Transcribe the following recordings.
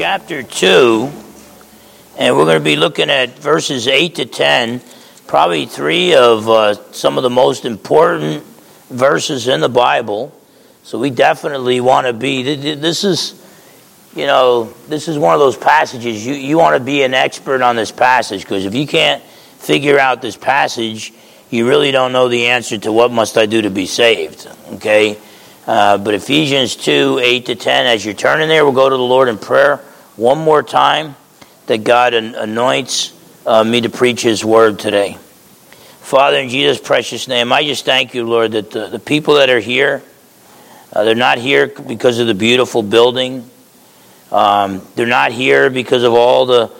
chapter 2, and we're going to be looking at verses 8 to 10, probably three of uh, some of the most important verses in the Bible. So we definitely want to be, this is, you know, this is one of those passages, you, you want to be an expert on this passage, because if you can't figure out this passage, you really don't know the answer to what must I do to be saved, okay? Uh, but Ephesians 2 8 to 10, as you're turning there, we'll go to the Lord in prayer one more time that God anoints uh, me to preach His word today. Father, in Jesus' precious name, I just thank you, Lord, that the, the people that are here, uh, they're not here because of the beautiful building. Um, they're not here because of all the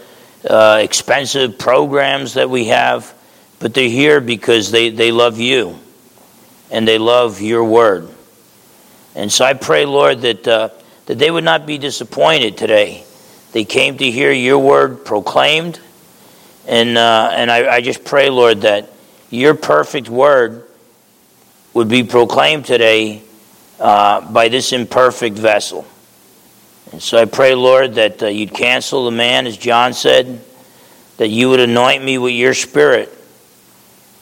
uh, expensive programs that we have, but they're here because they, they love you and they love your word. And so I pray, Lord, that, uh, that they would not be disappointed today. They came to hear your word proclaimed. And, uh, and I, I just pray, Lord, that your perfect word would be proclaimed today uh, by this imperfect vessel. And so I pray, Lord, that uh, you'd cancel the man, as John said, that you would anoint me with your spirit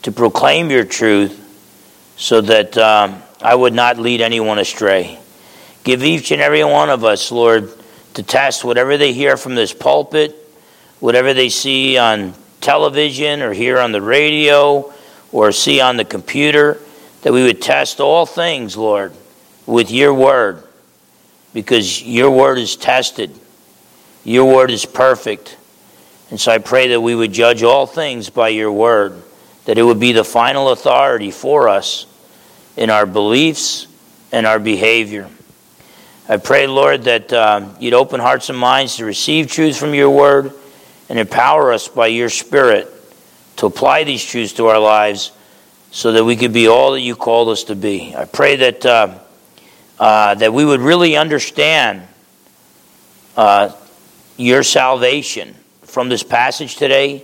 to proclaim your truth so that um, I would not lead anyone astray. Give each and every one of us, Lord, to test whatever they hear from this pulpit, whatever they see on television or hear on the radio or see on the computer, that we would test all things, Lord, with your word, because your word is tested, your word is perfect. And so I pray that we would judge all things by your word, that it would be the final authority for us in our beliefs and our behavior. I pray, Lord, that um, you'd open hearts and minds to receive truth from your word and empower us by your spirit to apply these truths to our lives so that we could be all that you called us to be. I pray that, uh, uh, that we would really understand uh, your salvation from this passage today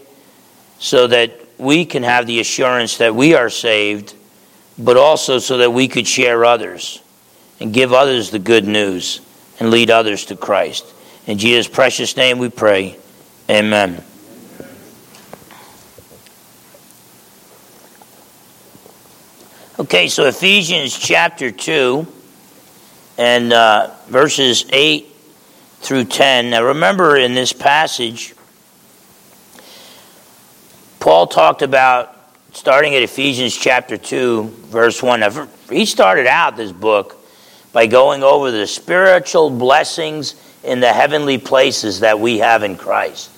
so that we can have the assurance that we are saved but also so that we could share others and give others the good news and lead others to Christ. In Jesus' precious name we pray. Amen. Okay, so Ephesians chapter 2 and uh, verses 8 through 10. Now remember in this passage, Paul talked about starting at Ephesians chapter 2, verse 1. Now, he started out this book by going over the spiritual blessings in the heavenly places that we have in Christ.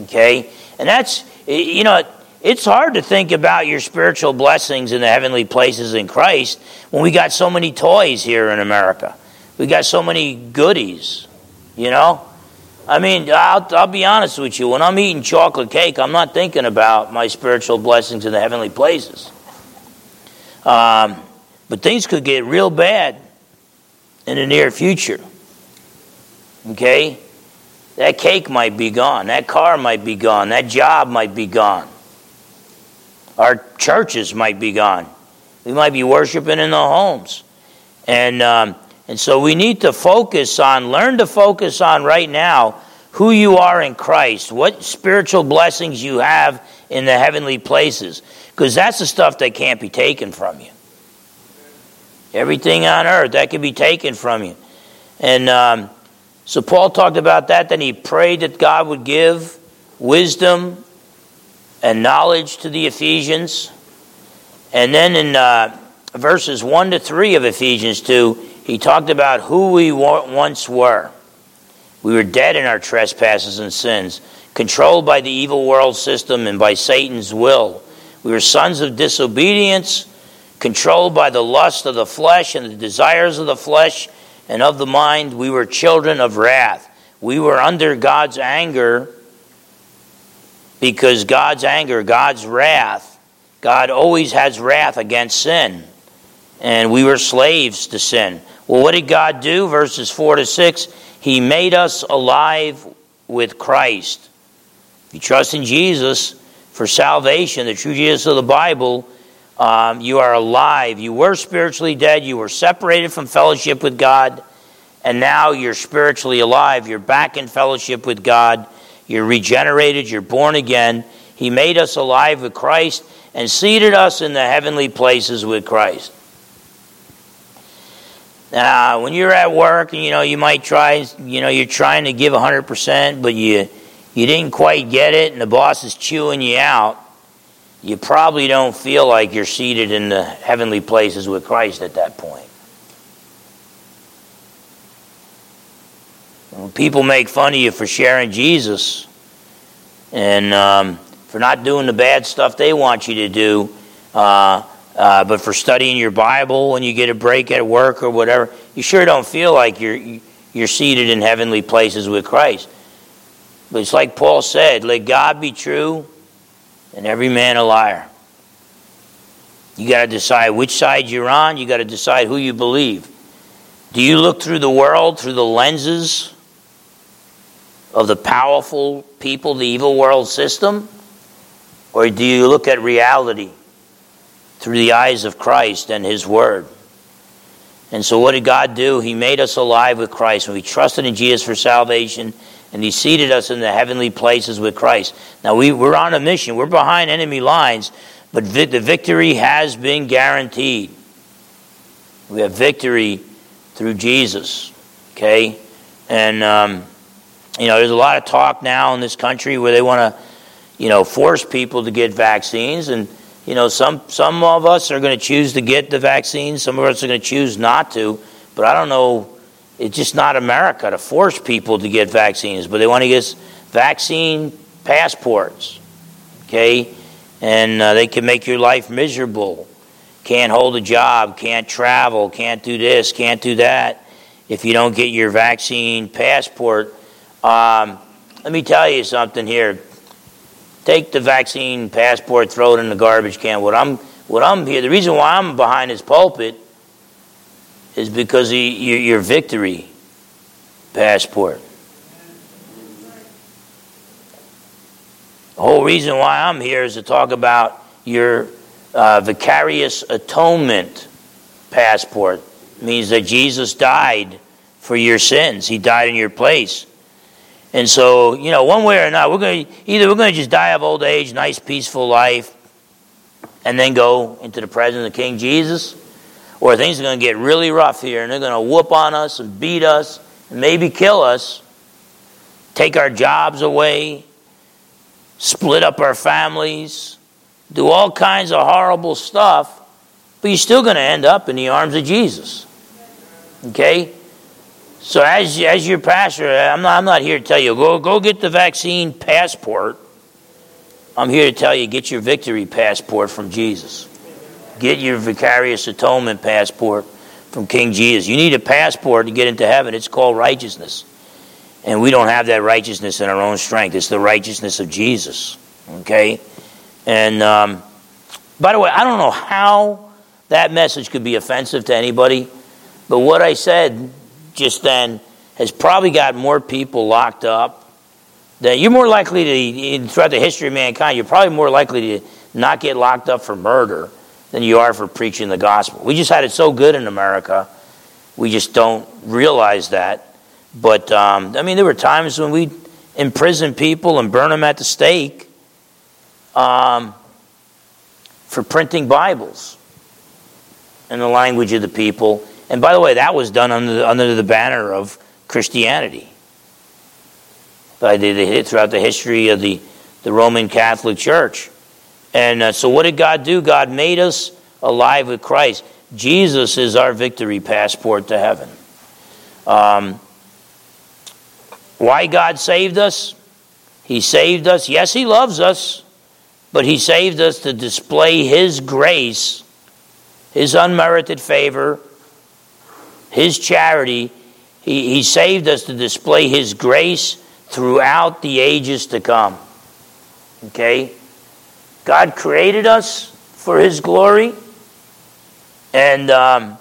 Okay? And that's, you know, it's hard to think about your spiritual blessings in the heavenly places in Christ when we got so many toys here in America. We got so many goodies, you know? I mean, I'll, I'll be honest with you. When I'm eating chocolate cake, I'm not thinking about my spiritual blessings in the heavenly places. Um, but things could get real bad in the near future. Okay? That cake might be gone. That car might be gone. That job might be gone. Our churches might be gone. We might be worshiping in the homes. And um, and so we need to focus on, learn to focus on right now who you are in Christ, what spiritual blessings you have in the heavenly places, because that's the stuff that can't be taken from you. Everything on earth, that can be taken from you. And um, so Paul talked about that. Then he prayed that God would give wisdom and knowledge to the Ephesians. And then in uh, verses 1 to 3 of Ephesians 2, he talked about who we once were. We were dead in our trespasses and sins, controlled by the evil world system and by Satan's will. We were sons of disobedience, controlled by the lust of the flesh and the desires of the flesh and of the mind. We were children of wrath. We were under God's anger because God's anger, God's wrath, God always has wrath against sin. And we were slaves to sin. Well, what did God do? Verses 4 to 6 He made us alive with Christ. If you trust in Jesus for salvation, the true Jesus of the Bible, um, you are alive. You were spiritually dead. You were separated from fellowship with God. and now you're spiritually alive. You're back in fellowship with God. You're regenerated. You're born again. He made us alive with Christ and seated us in the heavenly places with Christ. Now, when you're at work, you know, you might try, you know, you're trying to give 100%, but you, you didn't quite get it, and the boss is chewing you out. You probably don't feel like you're seated in the heavenly places with Christ at that point. When people make fun of you for sharing Jesus and um, for not doing the bad stuff they want you to do. Uh, uh, but for studying your Bible when you get a break at work or whatever, you sure don't feel like you're, you're seated in heavenly places with Christ. But it's like Paul said let God be true and every man a liar. You got to decide which side you're on, you got to decide who you believe. Do you look through the world through the lenses of the powerful people, the evil world system? Or do you look at reality? through the eyes of Christ and His Word. And so, what did God do? He made us alive with Christ. When we trusted in Jesus for salvation, and He seated us in the heavenly places with Christ. Now, we, we're on a mission. We're behind enemy lines, but vi- the victory has been guaranteed. We have victory through Jesus. Okay? And, um, you know, there's a lot of talk now in this country where they want to, you know, force people to get vaccines. And, you know, some, some of us are going to choose to get the vaccine, some of us are going to choose not to, but I don't know. It's just not America to force people to get vaccines, but they want to get vaccine passports, okay? And uh, they can make your life miserable. Can't hold a job, can't travel, can't do this, can't do that if you don't get your vaccine passport. Um, let me tell you something here take the vaccine passport, throw it in the garbage can. What I'm, what I'm here, the reason why I'm behind this pulpit is because your, your victory passport. The whole reason why I'm here is to talk about your uh, vicarious atonement passport. It means that Jesus died for your sins. He died in your place. And so, you know, one way or another, we're going to either we're going to just die of old age, nice, peaceful life, and then go into the presence of King Jesus, or things are going to get really rough here, and they're going to whoop on us and beat us, and maybe kill us, take our jobs away, split up our families, do all kinds of horrible stuff, but you're still going to end up in the arms of Jesus. Okay? So as, as your pastor, I'm not, I'm not here to tell you, go, go get the vaccine passport. I'm here to tell you, get your victory passport from Jesus. Get your vicarious atonement passport from King Jesus. You need a passport to get into heaven. It's called righteousness. And we don't have that righteousness in our own strength. It's the righteousness of Jesus. Okay? And um, by the way, I don't know how that message could be offensive to anybody, but what I said just then has probably got more people locked up. That you're more likely to, throughout the history of mankind, you're probably more likely to not get locked up for murder than you are for preaching the gospel. We just had it so good in America, we just don't realize that. But um, I mean, there were times when we imprison people and burn them at the stake um, for printing Bibles in the language of the people and by the way, that was done under the, under the banner of Christianity. By the, the, throughout the history of the, the Roman Catholic Church. And uh, so, what did God do? God made us alive with Christ. Jesus is our victory passport to heaven. Um, why God saved us? He saved us. Yes, He loves us, but He saved us to display His grace, His unmerited favor, his charity, he, he saved us to display His grace throughout the ages to come. Okay? God created us for His glory, and, um,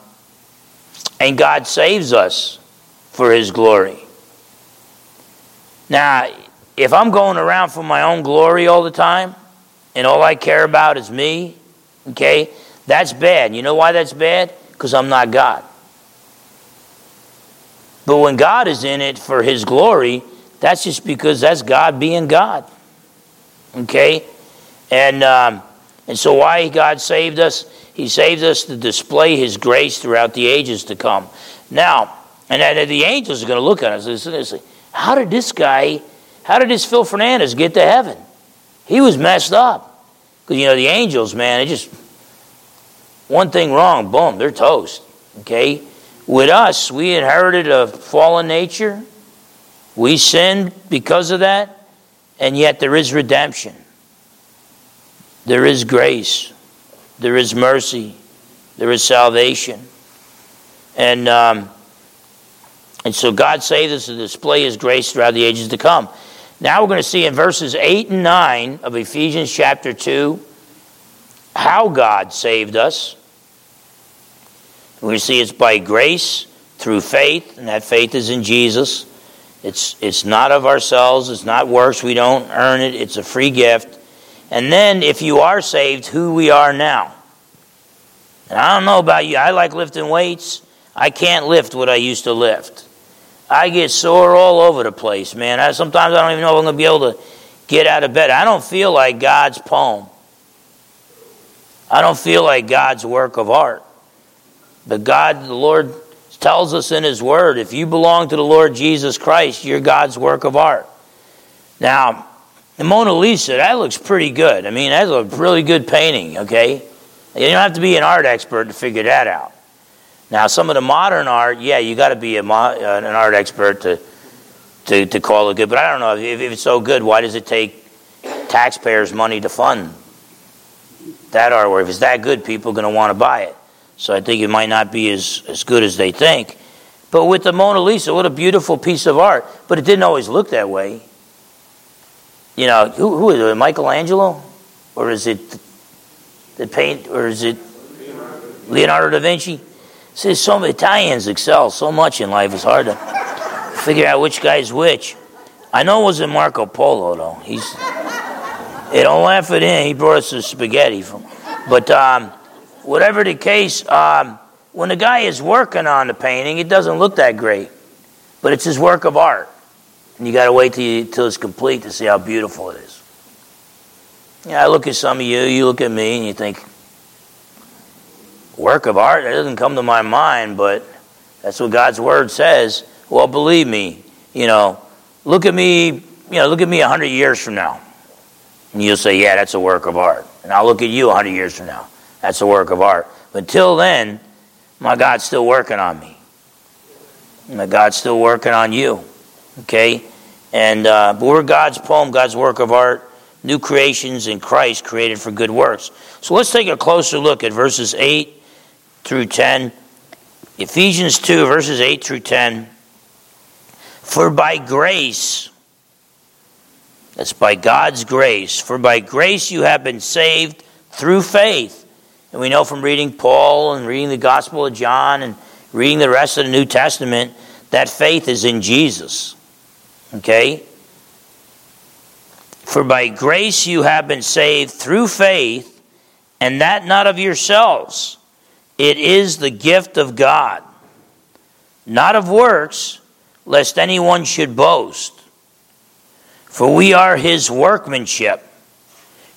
and God saves us for His glory. Now, if I'm going around for my own glory all the time, and all I care about is me, okay, that's bad. You know why that's bad? Because I'm not God. But when God is in it for his glory, that's just because that's God being God. Okay? And, um, and so, why God saved us? He saved us to display his grace throughout the ages to come. Now, and then the angels are going to look at us and say, How did this guy, how did this Phil Fernandes get to heaven? He was messed up. Because, you know, the angels, man, they just, one thing wrong, boom, they're toast. Okay? With us, we inherited a fallen nature. We sinned because of that, and yet there is redemption. There is grace. There is mercy. There is salvation. And, um, and so God saved us to display His grace throughout the ages to come. Now we're going to see in verses 8 and 9 of Ephesians chapter 2 how God saved us. We see it's by grace through faith, and that faith is in Jesus. It's, it's not of ourselves, it's not works, we don't earn it, it's a free gift. And then, if you are saved, who we are now. And I don't know about you, I like lifting weights. I can't lift what I used to lift. I get sore all over the place, man. I, sometimes I don't even know if I'm going to be able to get out of bed. I don't feel like God's poem. I don't feel like God's work of art. But God, the Lord, tells us in His Word if you belong to the Lord Jesus Christ, you're God's work of art. Now, the Mona Lisa, that looks pretty good. I mean, that's a really good painting, okay? You don't have to be an art expert to figure that out. Now, some of the modern art, yeah, you got to be mo- an art expert to, to, to call it good. But I don't know if, if it's so good. Why does it take taxpayers' money to fund that artwork? If it's that good, people are going to want to buy it. So I think it might not be as, as good as they think. But with the Mona Lisa, what a beautiful piece of art. But it didn't always look that way. You know, who, who is it? Michelangelo? Or is it the paint? Or is it Leonardo da Vinci? See, some Italians excel so much in life, it's hard to figure out which guy's which. I know it wasn't Marco Polo, though. He's. Hey, don't laugh at him. He brought us the spaghetti from. But um, whatever the case, um, when the guy is working on the painting, it doesn't look that great, but it's his work of art, and you got to wait till, you, till it's complete to see how beautiful it is. Yeah, I look at some of you, you look at me, and you think, work of art. That doesn't come to my mind, but that's what God's word says. Well, believe me, you know, look at me, you know, look at me a hundred years from now, and you'll say, yeah, that's a work of art. And I'll look at you a hundred years from now that's a work of art. But until then, my God's still working on me. My God's still working on you. Okay? And uh, but we're God's poem, God's work of art, new creations in Christ created for good works. So let's take a closer look at verses 8 through 10. Ephesians 2, verses 8 through 10. For by grace, that's by God's grace, for by grace you have been saved through faith. And we know from reading Paul and reading the Gospel of John and reading the rest of the New Testament that faith is in Jesus. Okay? For by grace you have been saved through faith, and that not of yourselves. It is the gift of God, not of works, lest anyone should boast. For we are his workmanship,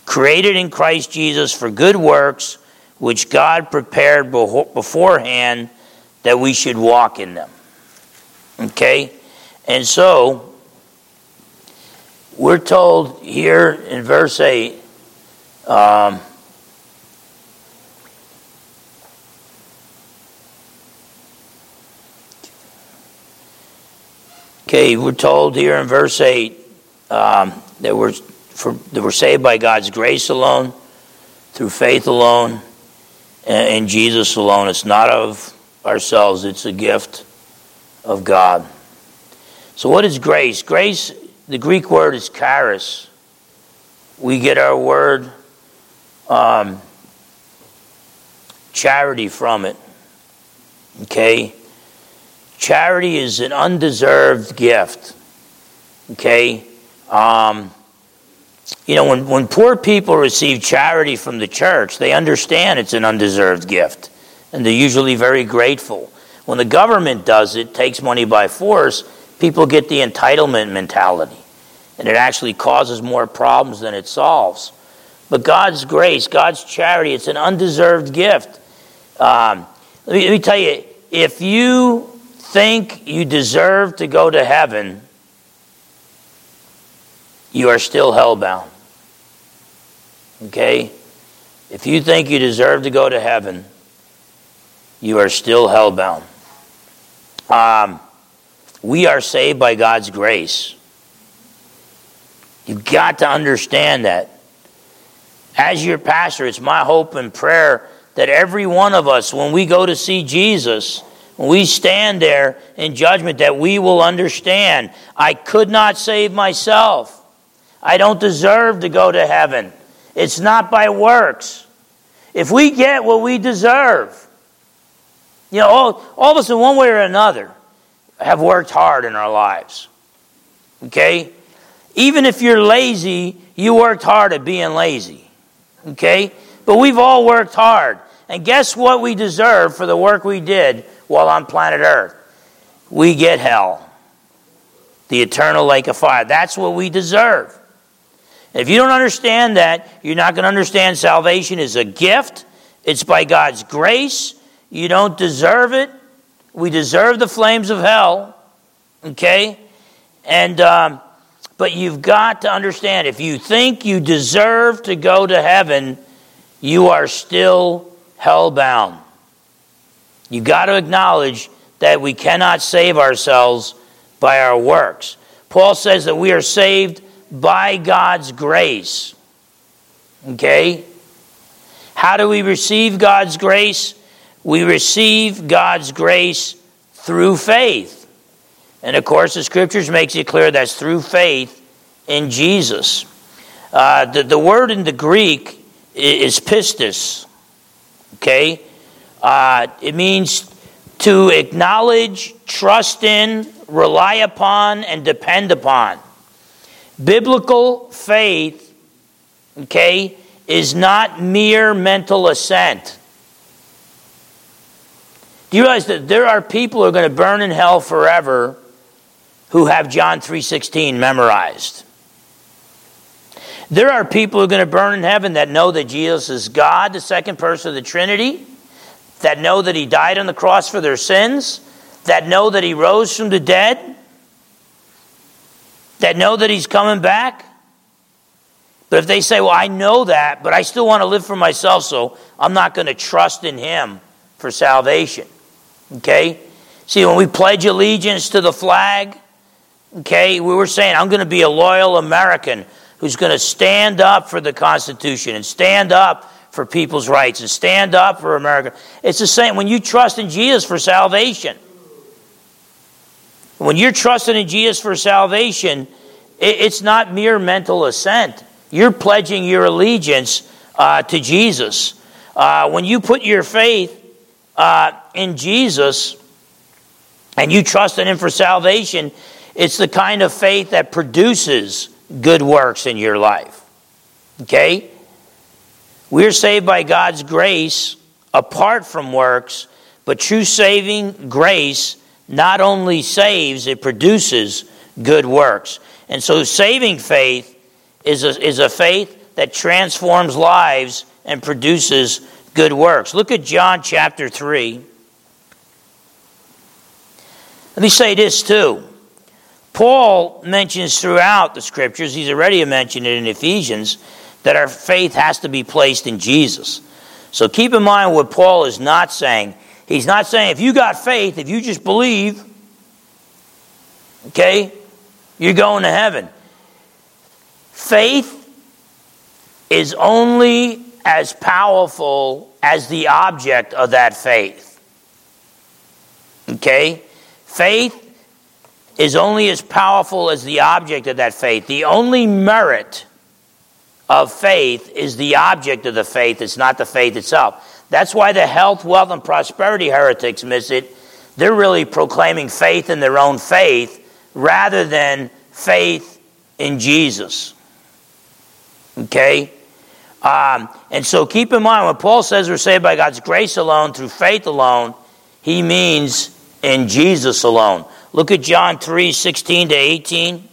created in Christ Jesus for good works which God prepared beforehand that we should walk in them. Okay? And so, we're told here in verse 8 um, Okay, we're told here in verse 8 um, that, we're, for, that we're saved by God's grace alone, through faith alone, in Jesus alone. It's not of ourselves, it's a gift of God. So, what is grace? Grace, the Greek word is charis. We get our word um, charity from it. Okay? Charity is an undeserved gift. Okay? Um, you know, when, when poor people receive charity from the church, they understand it's an undeserved gift, and they're usually very grateful. When the government does it, takes money by force, people get the entitlement mentality. And it actually causes more problems than it solves. But God's grace, God's charity, it's an undeserved gift. Um, let, me, let me tell you if you think you deserve to go to heaven, you are still hellbound. Okay? If you think you deserve to go to heaven, you are still hellbound. Um, we are saved by God's grace. You've got to understand that. As your pastor, it's my hope and prayer that every one of us, when we go to see Jesus, when we stand there in judgment, that we will understand I could not save myself. I don't deserve to go to heaven. It's not by works. If we get what we deserve, you know, all, all of us in one way or another have worked hard in our lives. Okay? Even if you're lazy, you worked hard at being lazy. Okay? But we've all worked hard. And guess what we deserve for the work we did while on planet Earth? We get hell. The eternal lake of fire. That's what we deserve. If you don't understand that, you're not going to understand salvation is a gift. It's by God's grace. You don't deserve it. We deserve the flames of hell. Okay? And, um, but you've got to understand if you think you deserve to go to heaven, you are still hell-bound. You've got to acknowledge that we cannot save ourselves by our works. Paul says that we are saved by God's grace. Okay? How do we receive God's grace? We receive God's grace through faith. And of course, the scriptures makes it clear that's through faith in Jesus. Uh, the, the word in the Greek is pistis. Okay? Uh, it means to acknowledge, trust in, rely upon, and depend upon. Biblical faith, okay, is not mere mental assent. Do you realize that there are people who are going to burn in hell forever who have John 3:16 memorized? There are people who are going to burn in heaven that know that Jesus is God, the second person of the Trinity, that know that he died on the cross for their sins, that know that he rose from the dead, that know that he's coming back. But if they say, Well, I know that, but I still want to live for myself, so I'm not going to trust in him for salvation. Okay? See, when we pledge allegiance to the flag, okay, we were saying, I'm going to be a loyal American who's going to stand up for the Constitution and stand up for people's rights and stand up for America. It's the same when you trust in Jesus for salvation. When you're trusting in Jesus for salvation, it's not mere mental assent. You're pledging your allegiance uh, to Jesus. Uh, when you put your faith uh, in Jesus and you trust in Him for salvation, it's the kind of faith that produces good works in your life. Okay? We're saved by God's grace apart from works, but true saving grace not only saves, it produces good works. And so saving faith is a, is a faith that transforms lives and produces good works. Look at John chapter 3. Let me say this too. Paul mentions throughout the scriptures, he's already mentioned it in Ephesians, that our faith has to be placed in Jesus. So keep in mind what Paul is not saying. He's not saying if you got faith, if you just believe, okay, you're going to heaven. Faith is only as powerful as the object of that faith. Okay? Faith is only as powerful as the object of that faith. The only merit of faith is the object of the faith, it's not the faith itself. That's why the health, wealth, and prosperity heretics miss it. They're really proclaiming faith in their own faith rather than faith in Jesus. Okay? Um, and so keep in mind when Paul says we're saved by God's grace alone, through faith alone, he means in Jesus alone. Look at John 3 16 to 18.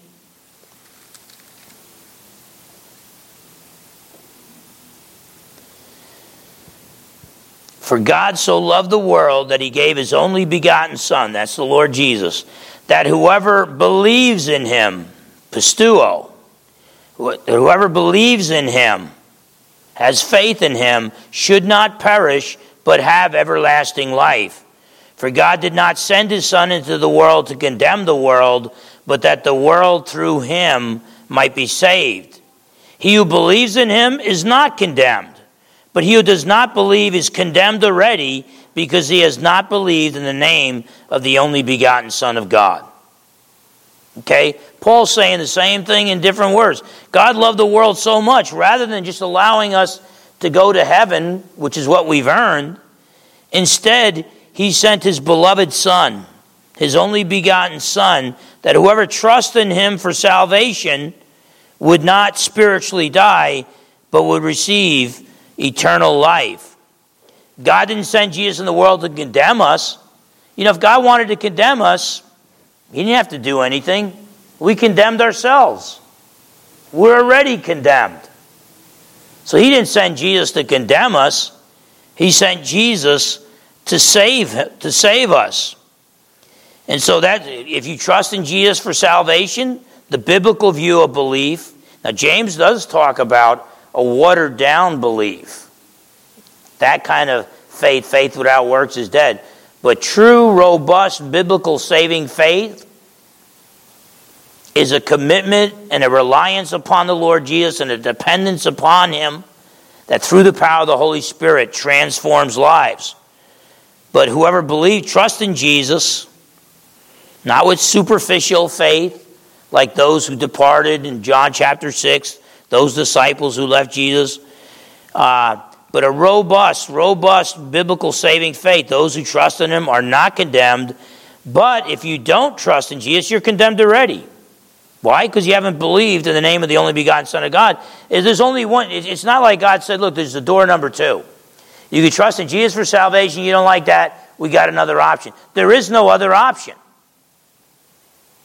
For God so loved the world that he gave his only begotten Son, that's the Lord Jesus, that whoever believes in him, pisteuo, whoever believes in him, has faith in him, should not perish, but have everlasting life. For God did not send his Son into the world to condemn the world, but that the world through him might be saved. He who believes in him is not condemned but he who does not believe is condemned already because he has not believed in the name of the only begotten Son of God. Okay? Paul's saying the same thing in different words. God loved the world so much, rather than just allowing us to go to heaven, which is what we've earned, instead, he sent his beloved Son, his only begotten Son, that whoever trusts in him for salvation would not spiritually die, but would receive eternal life. God didn't send Jesus in the world to condemn us. You know, if God wanted to condemn us, He didn't have to do anything. We condemned ourselves. We're already condemned. So He didn't send Jesus to condemn us. He sent Jesus to save to save us. And so that if you trust in Jesus for salvation, the biblical view of belief. Now James does talk about a watered down belief. That kind of faith, faith without works is dead. But true, robust, biblical saving faith is a commitment and a reliance upon the Lord Jesus and a dependence upon Him that through the power of the Holy Spirit transforms lives. But whoever believes, trust in Jesus, not with superficial faith like those who departed in John chapter 6, those disciples who left Jesus. Uh, but a robust, robust biblical saving faith, those who trust in Him are not condemned. But if you don't trust in Jesus, you're condemned already. Why? Because you haven't believed in the name of the only begotten Son of God. There's only one. It's not like God said, look, there's the door number two. You can trust in Jesus for salvation. You don't like that. We got another option. There is no other option.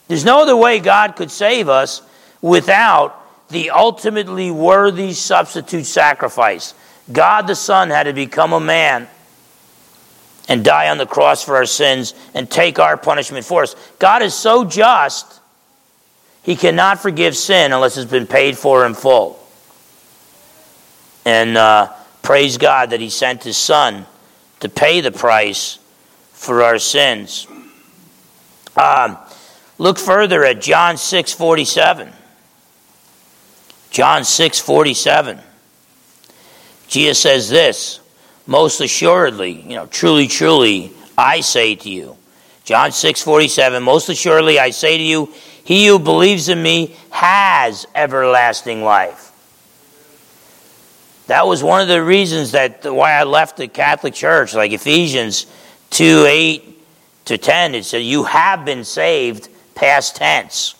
There's no other way God could save us without the ultimately worthy substitute sacrifice. God the Son had to become a man and die on the cross for our sins and take our punishment for us. God is so just, He cannot forgive sin unless it's been paid for in full. And uh, praise God that He sent His Son to pay the price for our sins. Um, look further at John 6 47. John 6 47. Jesus says this, most assuredly, you know, truly, truly, I say to you. John 6 47, most assuredly, I say to you, he who believes in me has everlasting life. That was one of the reasons that why I left the Catholic Church, like Ephesians 2 8 to 10. It said, You have been saved, past tense.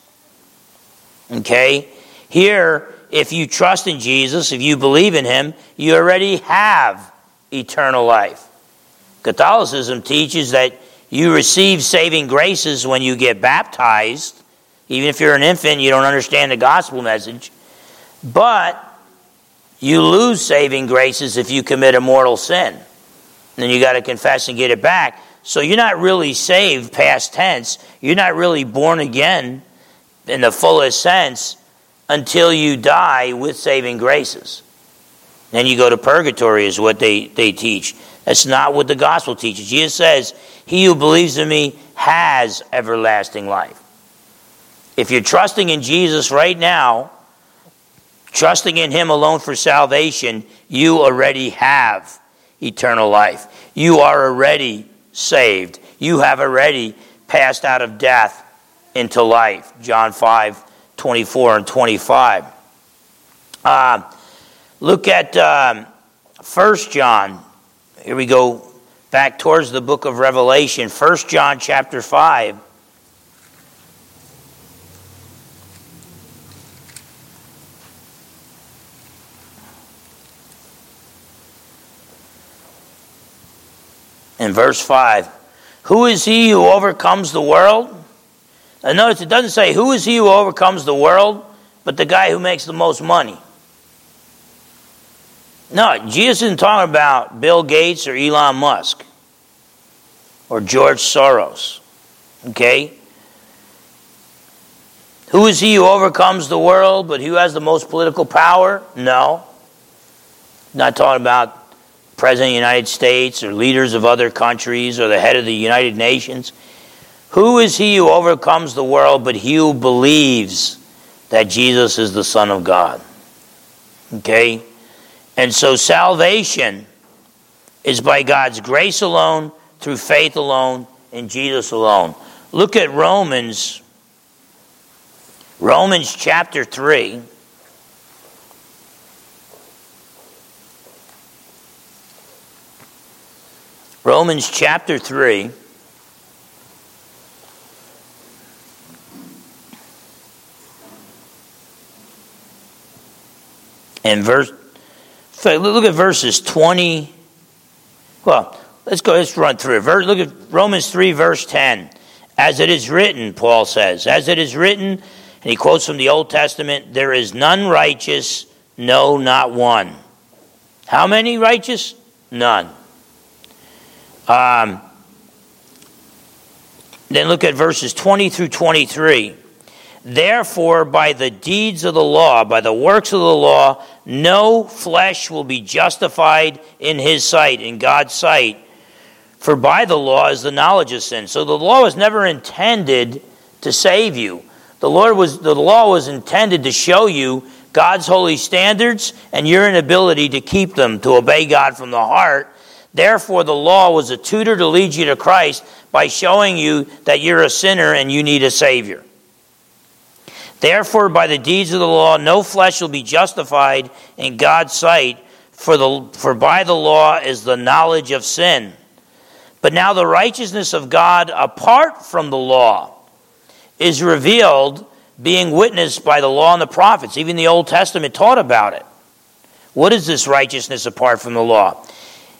Okay? Here, if you trust in Jesus, if you believe in him, you already have eternal life. Catholicism teaches that you receive saving graces when you get baptized. Even if you're an infant, you don't understand the gospel message. But you lose saving graces if you commit a mortal sin. And then you got to confess and get it back. So you're not really saved past tense. You're not really born again in the fullest sense until you die with saving graces. Then you go to purgatory, is what they, they teach. That's not what the gospel teaches. Jesus says, He who believes in me has everlasting life. If you're trusting in Jesus right now, trusting in Him alone for salvation, you already have eternal life. You are already saved. You have already passed out of death into life. John 5 24 and 25. Uh, look at um, 1 John. Here we go back towards the book of Revelation. 1 John chapter 5. In verse 5, Who is he who overcomes the world? And notice it doesn't say who is he who overcomes the world, but the guy who makes the most money. No, Jesus isn't talking about Bill Gates or Elon Musk or George Soros. Okay? Who is he who overcomes the world, but who has the most political power? No. Not talking about President of the United States or leaders of other countries or the head of the United Nations. Who is he who overcomes the world, but he who believes that Jesus is the Son of God? Okay? And so salvation is by God's grace alone, through faith alone, in Jesus alone. Look at Romans Romans chapter 3. Romans chapter 3. And verse, look at verses 20. Well, let's go, let's run through it. Look at Romans 3, verse 10. As it is written, Paul says, as it is written, and he quotes from the Old Testament there is none righteous, no, not one. How many righteous? None. Um, then look at verses 20 through 23. Therefore, by the deeds of the law, by the works of the law, no flesh will be justified in his sight, in God's sight. For by the law is the knowledge of sin. So the law was never intended to save you. The Lord was the law was intended to show you God's holy standards and your inability to keep them, to obey God from the heart. Therefore, the law was a tutor to lead you to Christ by showing you that you're a sinner and you need a Savior. Therefore, by the deeds of the law, no flesh will be justified in God's sight, for, the, for by the law is the knowledge of sin. But now the righteousness of God apart from the law is revealed, being witnessed by the law and the prophets. Even the Old Testament taught about it. What is this righteousness apart from the law?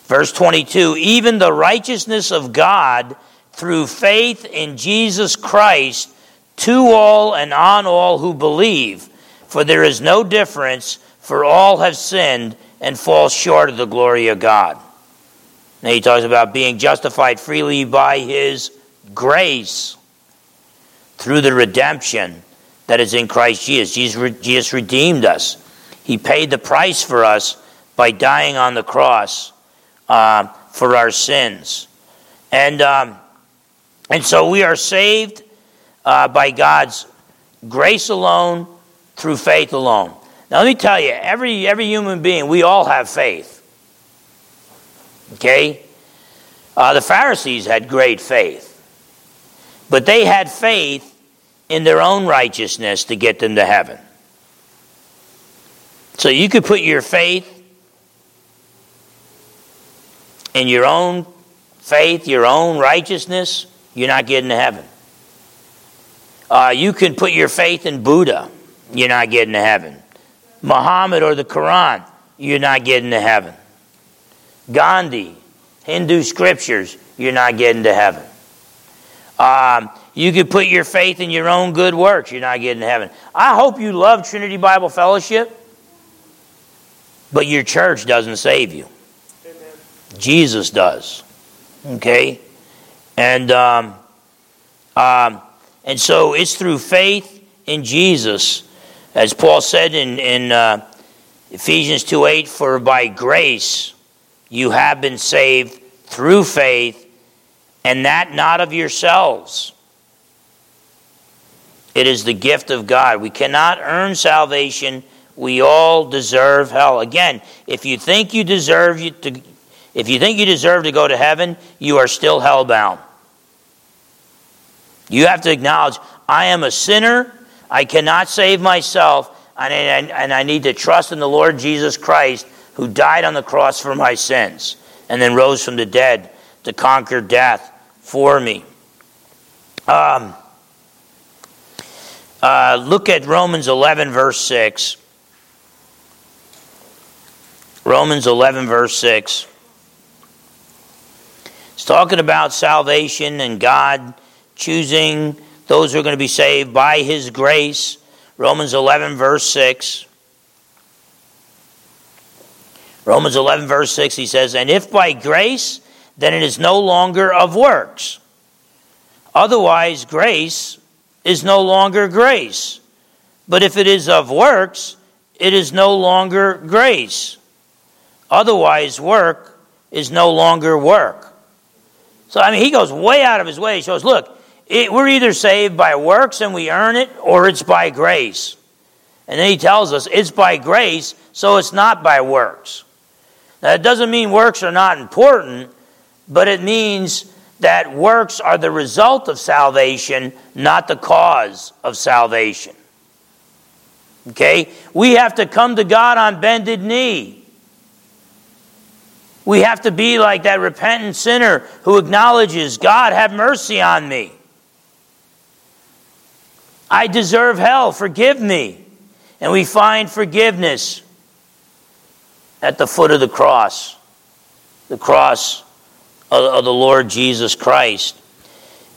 Verse 22 Even the righteousness of God through faith in Jesus Christ to all and on all who believe. For there is no difference, for all have sinned and fall short of the glory of God. Now he talks about being justified freely by his grace through the redemption that is in Christ Jesus. Jesus, Jesus redeemed us. He paid the price for us by dying on the cross uh, for our sins. And, um, and so we are saved uh, by God's grace alone, through faith alone. Now, let me tell you, every, every human being, we all have faith. Okay? Uh, the Pharisees had great faith. But they had faith in their own righteousness to get them to heaven. So you could put your faith in your own faith, your own righteousness, you're not getting to heaven. Uh, you can put your faith in Buddha, you're not getting to heaven. Muhammad or the Quran, you're not getting to heaven. Gandhi, Hindu scriptures, you're not getting to heaven. Um, you could put your faith in your own good works. You're not getting to heaven. I hope you love Trinity Bible Fellowship, but your church doesn't save you. Jesus does. Okay? And, um, um, and so it's through faith in Jesus, as Paul said in, in uh, Ephesians 2 8, for by grace you have been saved through faith, and that not of yourselves. It is the gift of God. We cannot earn salvation. We all deserve hell. Again, if you think you deserve to, if you think you deserve to go to heaven, you are still hellbound. You have to acknowledge, I am a sinner. I cannot save myself, and I, and I need to trust in the Lord Jesus Christ, who died on the cross for my sins, and then rose from the dead to conquer death for me. Um, uh, look at Romans 11, verse 6. Romans 11, verse 6. It's talking about salvation and God choosing those who are going to be saved by his grace. Romans 11, verse 6. Romans 11, verse 6, he says, And if by grace, then it is no longer of works. Otherwise, grace is no longer grace. But if it is of works, it is no longer grace. Otherwise, work is no longer work. So, I mean, he goes way out of his way. He shows, look, it, we're either saved by works and we earn it, or it's by grace. And then he tells us it's by grace, so it's not by works. Now, it doesn't mean works are not important, but it means that works are the result of salvation, not the cause of salvation. Okay? We have to come to God on bended knee. We have to be like that repentant sinner who acknowledges, God, have mercy on me. I deserve hell, forgive me. And we find forgiveness at the foot of the cross, the cross of, of the Lord Jesus Christ.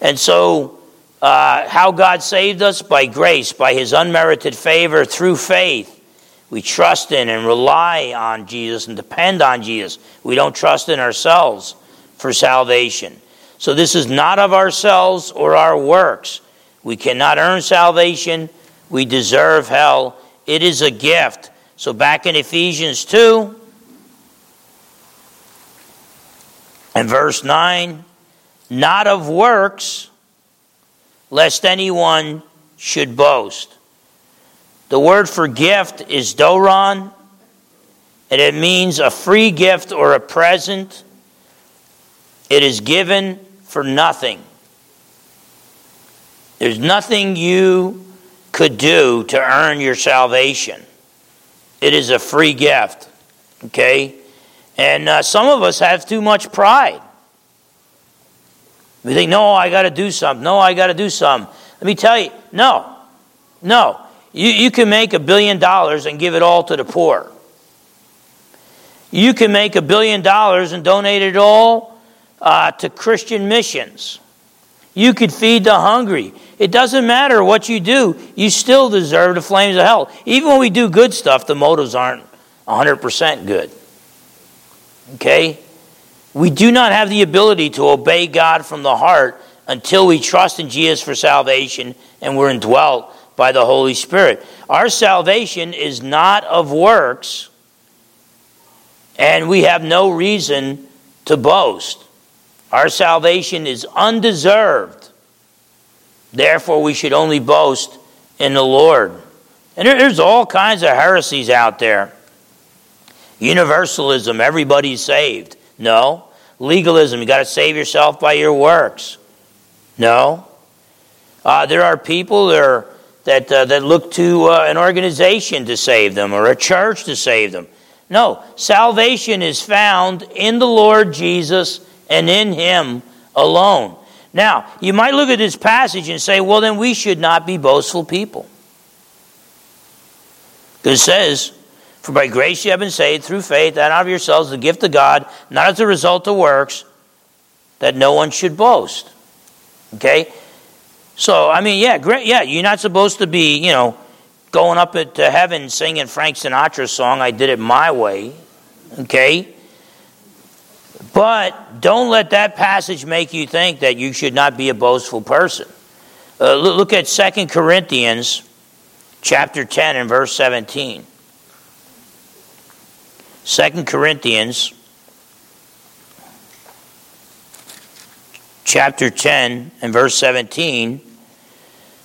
And so, uh, how God saved us? By grace, by his unmerited favor through faith. We trust in and rely on Jesus and depend on Jesus. We don't trust in ourselves for salvation. So, this is not of ourselves or our works. We cannot earn salvation. We deserve hell. It is a gift. So, back in Ephesians 2, And verse 9, not of works, lest anyone should boast. The word for gift is doron, and it means a free gift or a present. It is given for nothing. There's nothing you could do to earn your salvation. It is a free gift. Okay? And uh, some of us have too much pride. We think, no, I got to do something. No, I got to do something. Let me tell you, no, no. You, you can make a billion dollars and give it all to the poor. You can make a billion dollars and donate it all uh, to Christian missions. You could feed the hungry. It doesn't matter what you do, you still deserve the flames of hell. Even when we do good stuff, the motives aren't 100% good. Okay? We do not have the ability to obey God from the heart until we trust in Jesus for salvation and we're indwelt by the Holy Spirit. Our salvation is not of works, and we have no reason to boast. Our salvation is undeserved. Therefore, we should only boast in the Lord. And there's all kinds of heresies out there. Universalism, everybody's saved. No. Legalism, you got to save yourself by your works. No. Uh, there are people that, are, that, uh, that look to uh, an organization to save them or a church to save them. No. Salvation is found in the Lord Jesus and in Him alone. Now, you might look at this passage and say, well, then we should not be boastful people. It says, for by grace you have been saved through faith, and out of yourselves the gift of God, not as a result of works, that no one should boast. Okay? So, I mean, yeah, great. Yeah, you're not supposed to be, you know, going up to heaven singing Frank Sinatra's song, I Did It My Way. Okay? But don't let that passage make you think that you should not be a boastful person. Uh, look at 2 Corinthians chapter 10 and verse 17. Second Corinthians chapter 10 and verse 17,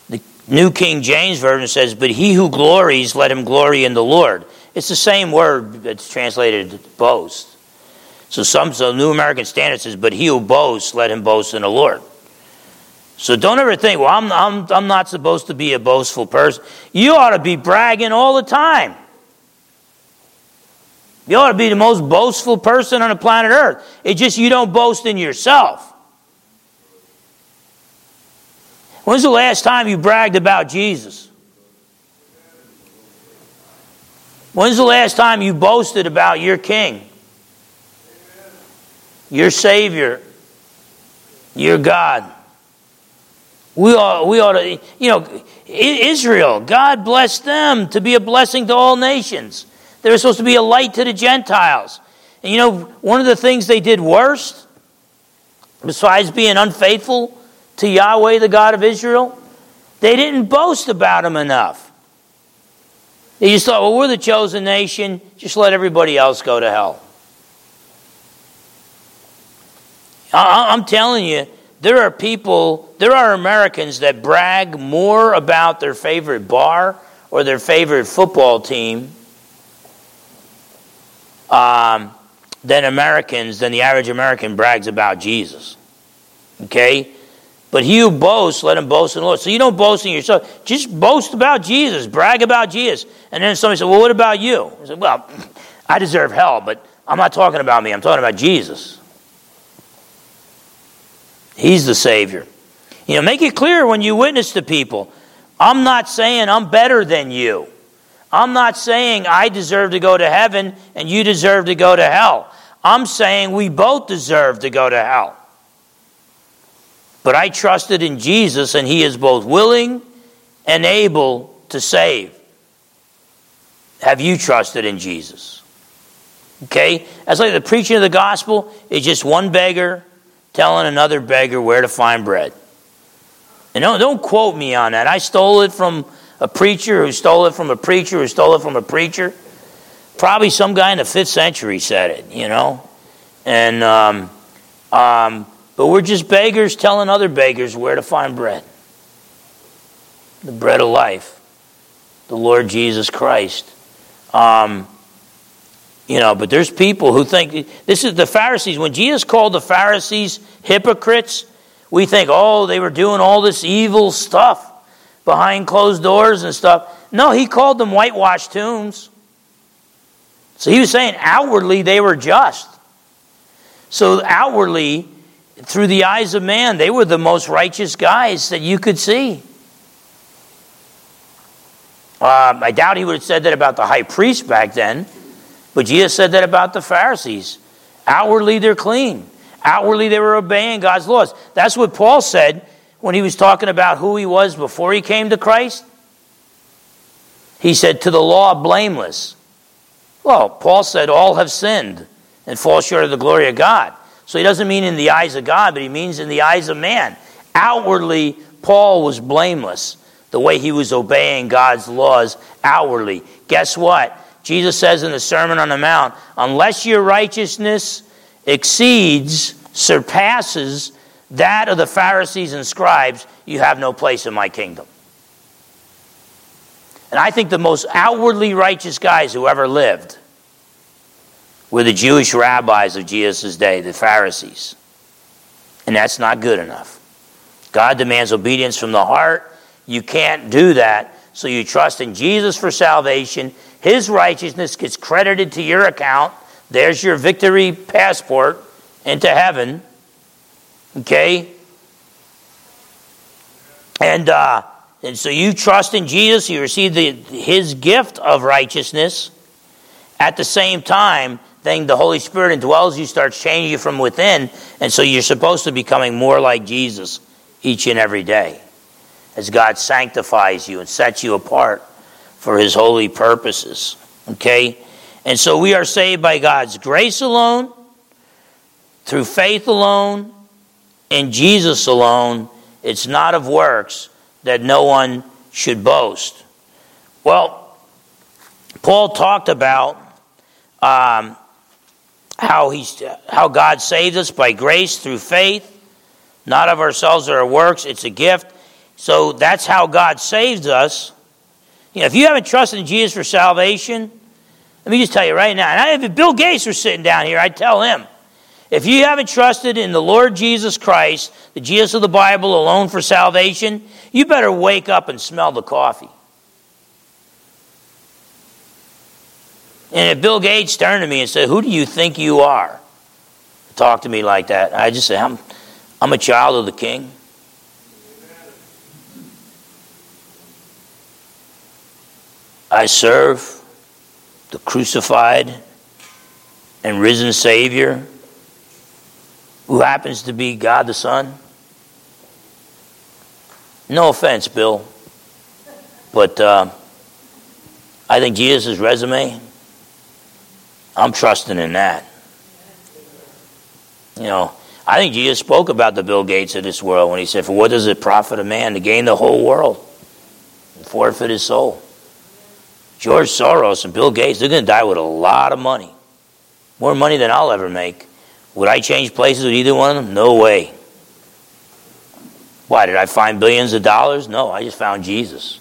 the New King James Version says, But he who glories, let him glory in the Lord. It's the same word that's translated boast. So some so New American Standard says, But he who boasts, let him boast in the Lord. So don't ever think, well, I'm, I'm, I'm not supposed to be a boastful person. You ought to be bragging all the time. You ought to be the most boastful person on the planet Earth. It's just you don't boast in yourself. When's the last time you bragged about Jesus? When's the last time you boasted about your King, your Savior, your God. We ought, we ought to, you know, Israel, God blessed them to be a blessing to all nations. They were supposed to be a light to the Gentiles. And you know, one of the things they did worst, besides being unfaithful to Yahweh, the God of Israel, they didn't boast about him enough. They just thought, well, we're the chosen nation, just let everybody else go to hell. I'm telling you, there are people, there are Americans that brag more about their favorite bar or their favorite football team um, than Americans, than the average American brags about Jesus. Okay? But he who boasts, let him boast in the Lord. So you don't boast in yourself. Just boast about Jesus. Brag about Jesus. And then somebody said, Well, what about you? I said, Well, I deserve hell, but I'm not talking about me. I'm talking about Jesus. He's the Savior. You know, make it clear when you witness to people. I'm not saying I'm better than you. I'm not saying I deserve to go to heaven and you deserve to go to hell. I'm saying we both deserve to go to hell. But I trusted in Jesus, and He is both willing and able to save. Have you trusted in Jesus? Okay? That's like the preaching of the gospel is just one beggar telling another beggar where to find bread. And don't, don't quote me on that. I stole it from a preacher who stole it from a preacher who stole it from a preacher. Probably some guy in the fifth century said it, you know? And um, um, but we're just beggars telling other beggars where to find bread the bread of life, the Lord Jesus Christ. Um, you know, but there's people who think this is the Pharisees. When Jesus called the Pharisees hypocrites, we think, oh, they were doing all this evil stuff behind closed doors and stuff. No, he called them whitewashed tombs. So he was saying outwardly they were just. So outwardly, through the eyes of man, they were the most righteous guys that you could see. Um, I doubt he would have said that about the high priest back then, but Jesus said that about the Pharisees. Outwardly, they're clean. Outwardly, they were obeying God's laws. That's what Paul said when he was talking about who he was before he came to Christ. He said, To the law, blameless. Well, Paul said, All have sinned and fall short of the glory of God. So he doesn't mean in the eyes of God, but he means in the eyes of man. Outwardly, Paul was blameless the way he was obeying God's laws outwardly. Guess what? Jesus says in the Sermon on the Mount, unless your righteousness exceeds, surpasses that of the Pharisees and scribes, you have no place in my kingdom. And I think the most outwardly righteous guys who ever lived were the Jewish rabbis of Jesus' day, the Pharisees. And that's not good enough. God demands obedience from the heart. You can't do that. So you trust in Jesus for salvation. His righteousness gets credited to your account. There's your victory passport into heaven. Okay? And, uh, and so you trust in Jesus, you receive the, his gift of righteousness. At the same time, then the Holy Spirit indwells you, starts changing you from within, and so you're supposed to be becoming more like Jesus each and every day as God sanctifies you and sets you apart for his holy purposes. Okay? And so we are saved by God's grace alone, through faith alone, in Jesus alone. It's not of works that no one should boast. Well, Paul talked about um, how, he's, how God saved us by grace through faith, not of ourselves or our works. It's a gift. So that's how God saves us. You know, if you haven't trusted in Jesus for salvation, let me just tell you right now. And I, if Bill Gates were sitting down here, I'd tell him. If you haven't trusted in the Lord Jesus Christ, the Jesus of the Bible alone for salvation, you better wake up and smell the coffee. And if Bill Gates turned to me and said, Who do you think you are? Talk to me like that. I just say, I'm, I'm a child of the king. I serve the crucified and risen Savior who happens to be God the Son. No offense, Bill, but uh, I think Jesus' resume, I'm trusting in that. You know, I think Jesus spoke about the Bill Gates of this world when he said, For what does it profit a man to gain the whole world and forfeit his soul? George Soros and Bill Gates, they're going to die with a lot of money. More money than I'll ever make. Would I change places with either one of them? No way. Why? Did I find billions of dollars? No, I just found Jesus.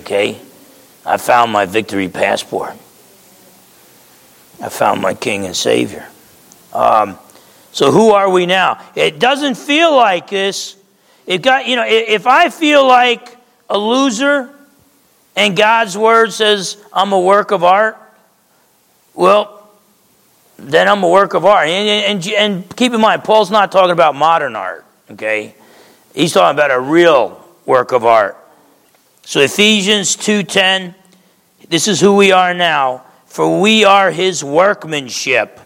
Okay? I found my victory passport. I found my King and Savior. Um, so who are we now? It doesn't feel like this. It got, you know, if I feel like a loser and God's word says I'm a work of art, well, then I'm a work of art. And, and, and keep in mind, Paul's not talking about modern art, okay? He's talking about a real work of art. So Ephesians 2:10, this is who we are now, for we are his workmanship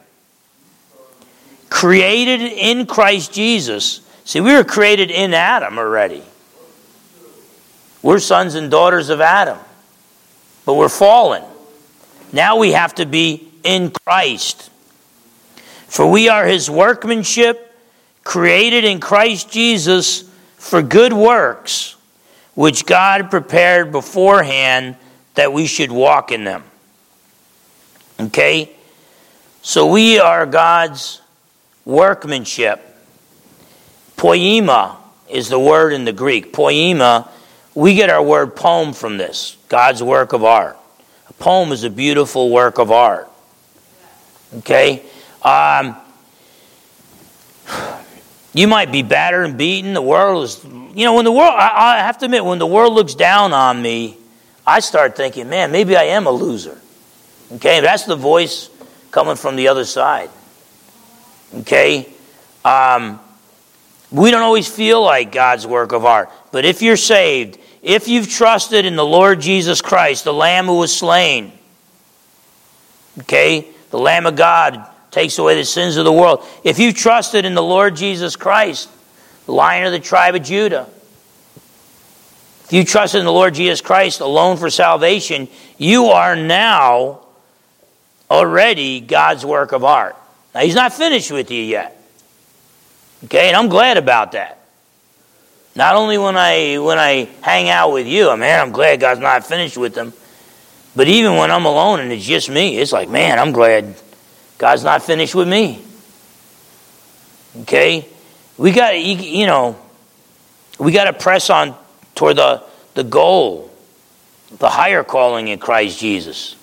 created in Christ Jesus. See, we were created in Adam already. We're sons and daughters of Adam, but we're fallen. Now we have to be in Christ. For we are his workmanship, created in Christ Jesus for good works, which God prepared beforehand that we should walk in them. Okay? So we are God's workmanship. Poema is the word in the Greek. Poema, we get our word poem from this, God's work of art. A poem is a beautiful work of art. Okay? Um, you might be battered and beaten. The world is, you know, when the world, I, I have to admit, when the world looks down on me, I start thinking, man, maybe I am a loser. Okay? That's the voice coming from the other side. Okay? Um, we don't always feel like God's work of art. But if you're saved, if you've trusted in the Lord Jesus Christ, the Lamb who was slain, okay, the Lamb of God takes away the sins of the world. If you've trusted in the Lord Jesus Christ, the Lion of the tribe of Judah, if you trust in the Lord Jesus Christ alone for salvation, you are now already God's work of art. Now, he's not finished with you yet. Okay, and I'm glad about that. Not only when I when I hang out with you, man, I'm glad God's not finished with them. But even when I'm alone and it's just me, it's like, man, I'm glad God's not finished with me. Okay? We got you know, we got to press on toward the, the goal, the higher calling in Christ Jesus.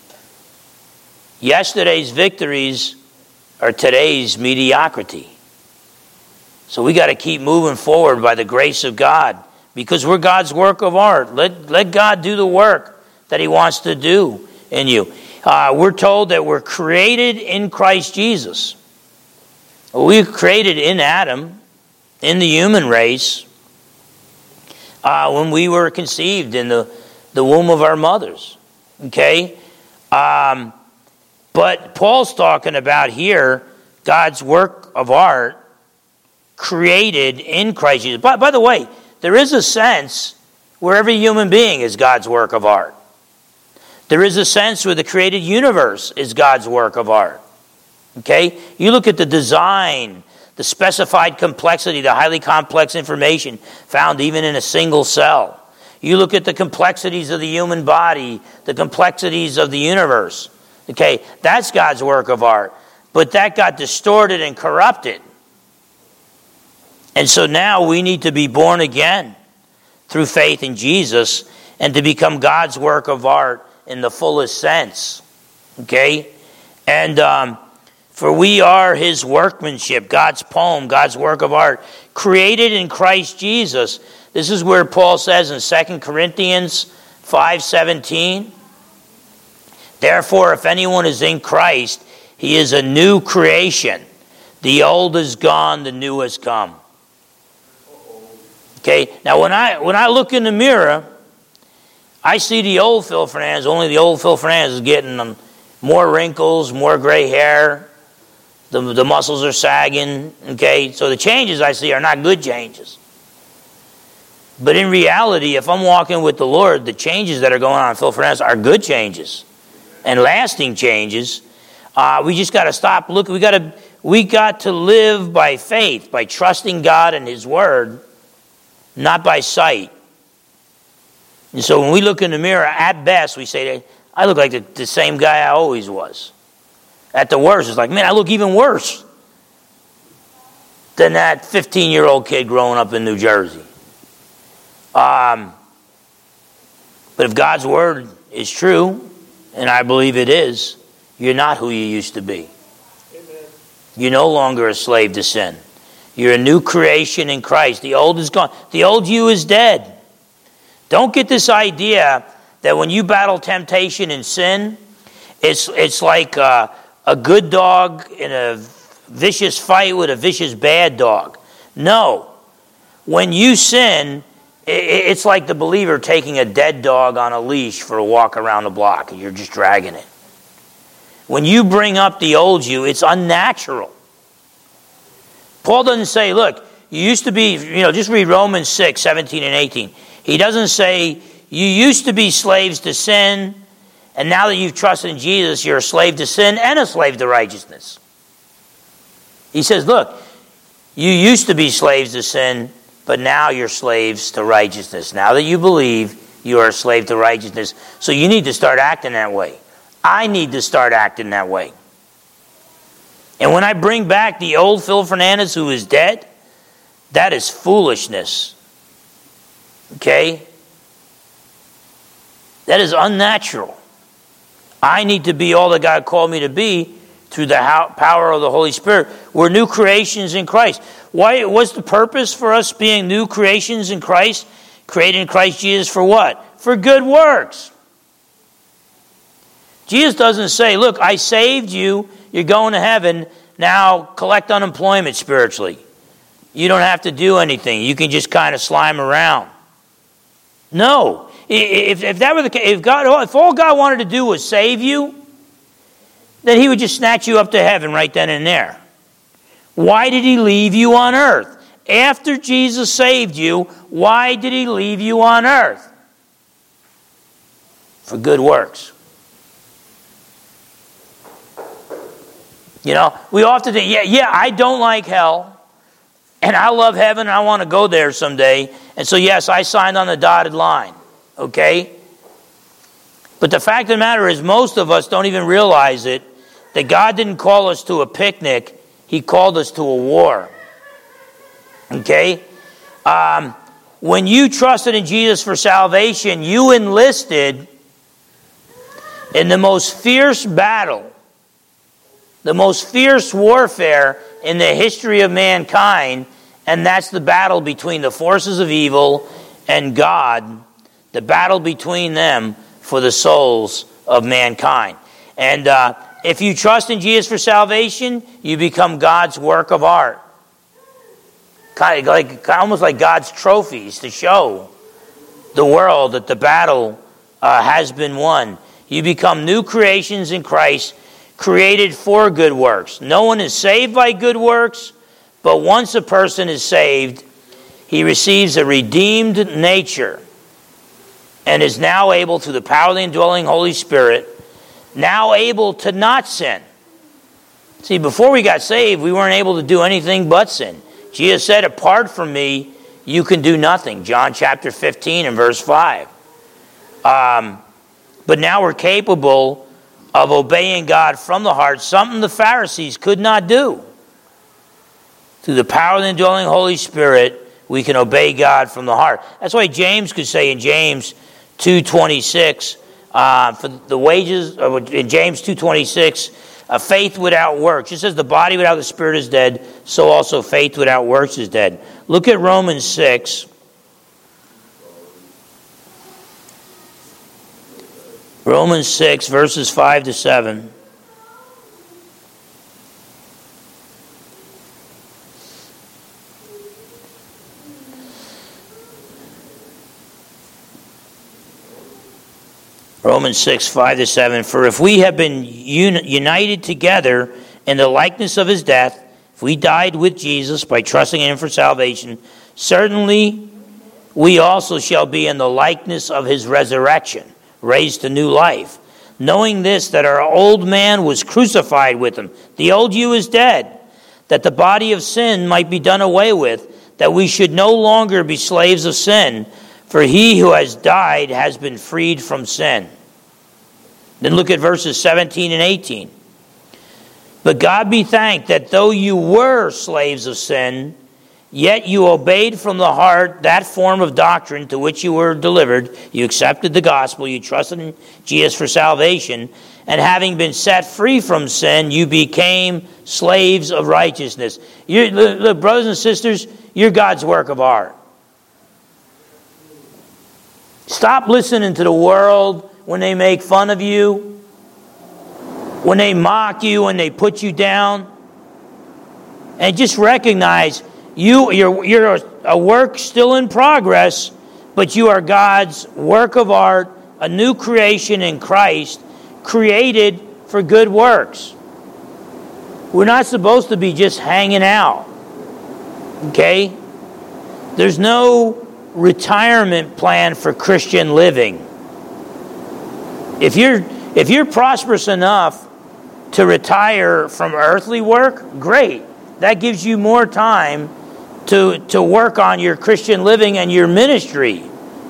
Yesterday's victories are today's mediocrity. So we got to keep moving forward by the grace of God because we're God's work of art. Let, let God do the work that He wants to do in you. Uh, we're told that we're created in Christ Jesus. We were created in Adam, in the human race, uh, when we were conceived in the, the womb of our mothers. Okay? Um, but Paul's talking about here God's work of art created in Christ Jesus. By, by the way, there is a sense where every human being is God's work of art. There is a sense where the created universe is God's work of art. Okay? You look at the design, the specified complexity, the highly complex information found even in a single cell. You look at the complexities of the human body, the complexities of the universe. Okay, that's God's work of art. But that got distorted and corrupted. And so now we need to be born again through faith in Jesus and to become God's work of art in the fullest sense. Okay? And um, for we are his workmanship, God's poem, God's work of art, created in Christ Jesus. This is where Paul says in 2 Corinthians 5:17, Therefore, if anyone is in Christ, he is a new creation. The old is gone, the new has come. Okay, now when I when I look in the mirror, I see the old Phil Fernandes, only the old Phil Fernandes is getting more wrinkles, more gray hair. The, the muscles are sagging, okay? So the changes I see are not good changes. But in reality, if I'm walking with the Lord, the changes that are going on in Phil Fernandes are good changes and lasting changes. Uh, we just got to stop looking. We got to we got to live by faith, by trusting God and His Word, not by sight. And so when we look in the mirror, at best, we say, I look like the, the same guy I always was. At the worst, it's like, man, I look even worse than that 15 year old kid growing up in New Jersey. Um, but if God's word is true, and I believe it is, you're not who you used to be. Amen. You're no longer a slave to sin. You're a new creation in Christ. The old is gone. The old you is dead. Don't get this idea that when you battle temptation and sin, it's, it's like a, a good dog in a vicious fight with a vicious bad dog. No. When you sin, it's like the believer taking a dead dog on a leash for a walk around the block, and you're just dragging it. When you bring up the old you, it's unnatural. Paul doesn't say, look, you used to be, you know, just read Romans 6, 17 and 18. He doesn't say, You used to be slaves to sin, and now that you've trusted in Jesus, you're a slave to sin and a slave to righteousness. He says, Look, you used to be slaves to sin, but now you're slaves to righteousness. Now that you believe, you are a slave to righteousness. So you need to start acting that way. I need to start acting that way. And when I bring back the old Phil Fernandes who is dead, that is foolishness. Okay? That is unnatural. I need to be all that God called me to be through the power of the Holy Spirit. We're new creations in Christ. Why? What's the purpose for us being new creations in Christ? Created in Christ Jesus for what? For good works. Jesus doesn't say, Look, I saved you, you're going to heaven, now collect unemployment spiritually. You don't have to do anything, you can just kind of slime around. No. If, if that were the case, if, God, if all God wanted to do was save you, then He would just snatch you up to heaven right then and there. Why did He leave you on earth? After Jesus saved you, why did He leave you on earth? For good works. You know, we often think, yeah, yeah, I don't like hell. And I love heaven and I want to go there someday. And so, yes, I signed on the dotted line. Okay? But the fact of the matter is, most of us don't even realize it that God didn't call us to a picnic, He called us to a war. Okay? Um, when you trusted in Jesus for salvation, you enlisted in the most fierce battle, the most fierce warfare in the history of mankind, and that's the battle between the forces of evil and God, the battle between them for the souls of mankind. And uh, if you trust in Jesus for salvation, you become God's work of art. Kind of like, almost like God's trophies to show the world that the battle uh, has been won. You become new creations in Christ created for good works. No one is saved by good works, but once a person is saved, he receives a redeemed nature and is now able, through the power of the indwelling Holy Spirit, now able to not sin. See, before we got saved, we weren't able to do anything but sin. Jesus said, Apart from me, you can do nothing. John chapter 15 and verse 5. Um, but now we're capable of obeying God from the heart, something the Pharisees could not do. Through the power of the indwelling Holy Spirit, we can obey God from the heart. That's why James could say in James 2.26, uh, for the wages, uh, in James 2.26, uh, faith without works. It says the body without the spirit is dead, so also faith without works is dead. Look at Romans 6. Romans 6, verses 5 to 7. Romans 6, 5 to 7. For if we have been un- united together in the likeness of his death, if we died with Jesus by trusting in him for salvation, certainly we also shall be in the likeness of his resurrection, raised to new life. Knowing this, that our old man was crucified with him, the old you is dead, that the body of sin might be done away with, that we should no longer be slaves of sin, for he who has died has been freed from sin. Then look at verses 17 and 18. But God be thanked that though you were slaves of sin, yet you obeyed from the heart that form of doctrine to which you were delivered. You accepted the gospel, you trusted in Jesus for salvation, and having been set free from sin, you became slaves of righteousness. You're, look, brothers and sisters, you're God's work of art. Stop listening to the world when they make fun of you, when they mock you, when they put you down. And just recognize you, you're, you're a work still in progress, but you are God's work of art, a new creation in Christ, created for good works. We're not supposed to be just hanging out. Okay? There's no retirement plan for Christian living. If you're, if you're prosperous enough to retire from earthly work, great. That gives you more time to, to work on your Christian living and your ministry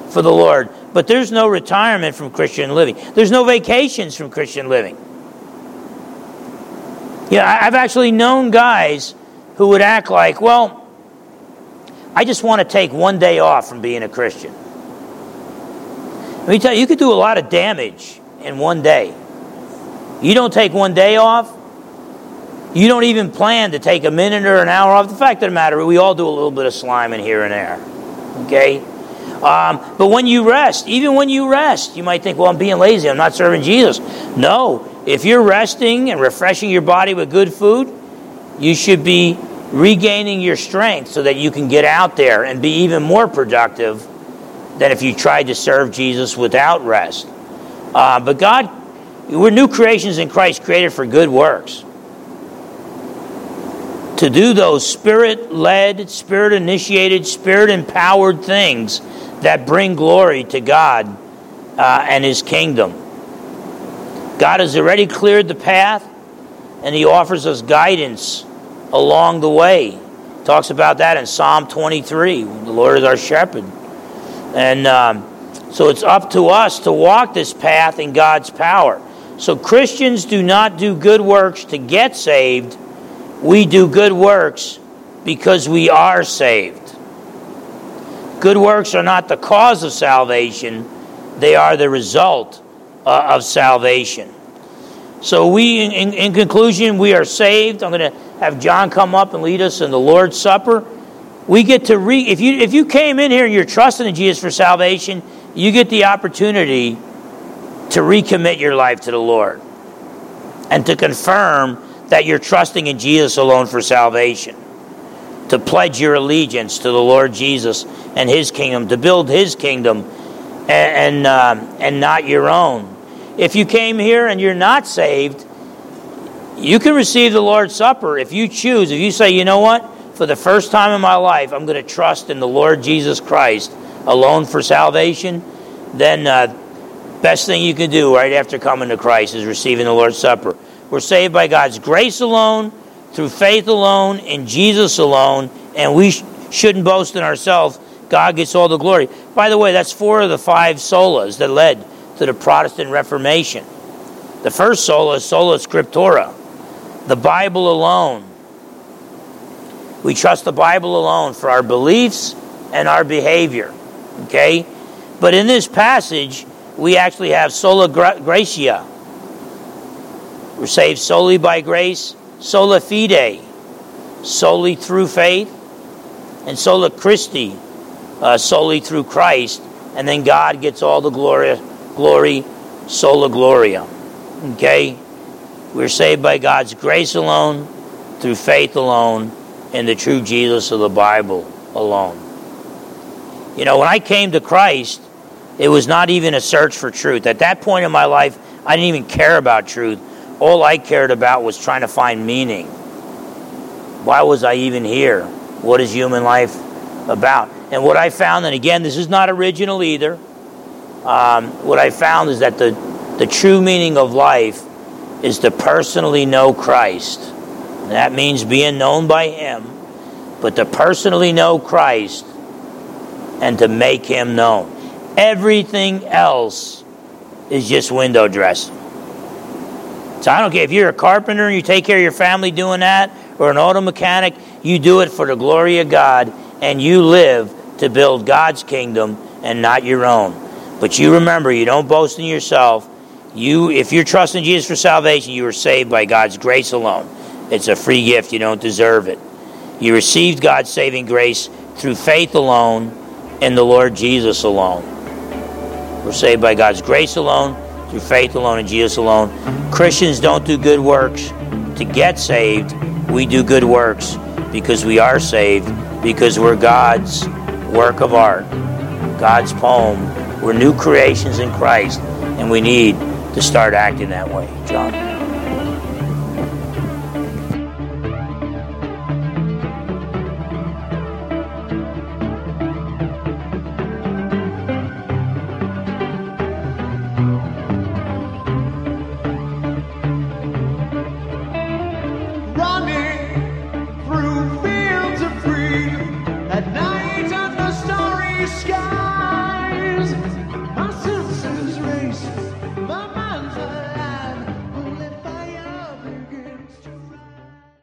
for the Lord. But there's no retirement from Christian living, there's no vacations from Christian living. Yeah, I've actually known guys who would act like, well, I just want to take one day off from being a Christian. Let me tell you, you could do a lot of damage in one day. You don't take one day off, you don't even plan to take a minute or an hour off. The fact of the matter, we all do a little bit of sliming here and there. Okay? Um, but when you rest, even when you rest, you might think, well, I'm being lazy. I'm not serving Jesus. No. If you're resting and refreshing your body with good food, you should be regaining your strength so that you can get out there and be even more productive than if you tried to serve Jesus without rest. Uh, but God, we're new creations in Christ created for good works. To do those spirit led, spirit initiated, spirit empowered things that bring glory to God uh, and His kingdom. God has already cleared the path and He offers us guidance along the way. Talks about that in Psalm 23. The Lord is our shepherd. And um, so it's up to us to walk this path in God's power. So Christians do not do good works to get saved. We do good works because we are saved. Good works are not the cause of salvation, they are the result uh, of salvation. So, we, in, in, in conclusion, we are saved. I'm going to have John come up and lead us in the Lord's Supper. We get to re, if you if you came in here and you're trusting in Jesus for salvation, you get the opportunity to recommit your life to the Lord and to confirm that you're trusting in Jesus alone for salvation, to pledge your allegiance to the Lord Jesus and His kingdom, to build His kingdom and and, um, and not your own. If you came here and you're not saved, you can receive the Lord's Supper if you choose. If you say, you know what, for the first time in my life, I'm going to trust in the Lord Jesus Christ alone for salvation, then uh, best thing you can do right after coming to Christ is receiving the Lord's Supper. We're saved by God's grace alone, through faith alone, in Jesus alone, and we sh- shouldn't boast in ourselves. God gets all the glory. By the way, that's four of the five solas that led to the Protestant Reformation. The first sola is sola scriptura, the Bible alone. We trust the Bible alone for our beliefs and our behavior. Okay? But in this passage, we actually have sola gratia. We're saved solely by grace, sola fide, solely through faith, and sola Christi, uh, solely through Christ. And then God gets all the glory, glory, sola gloria. Okay? We're saved by God's grace alone, through faith alone, in the true Jesus of the Bible alone. You know, when I came to Christ, it was not even a search for truth. At that point in my life, I didn't even care about truth. all I cared about was trying to find meaning. Why was I even here? What is human life about? And what I found, and again, this is not original either, um, what I found is that the, the true meaning of life is to personally know Christ. That means being known by Him, but to personally know Christ and to make Him known. Everything else is just window dressing. So I don't care if you're a carpenter and you take care of your family doing that, or an auto mechanic, you do it for the glory of God and you live to build God's kingdom and not your own. But you remember, you don't boast in yourself. You, if you're trusting Jesus for salvation, you are saved by God's grace alone. It's a free gift, you don't deserve it. You received God's saving grace through faith alone in the Lord Jesus alone. We're saved by God's grace alone, through faith alone, in Jesus alone. Christians don't do good works to get saved, we do good works because we are saved, because we're God's work of art, God's poem. We're new creations in Christ, and we need to start acting that way. John?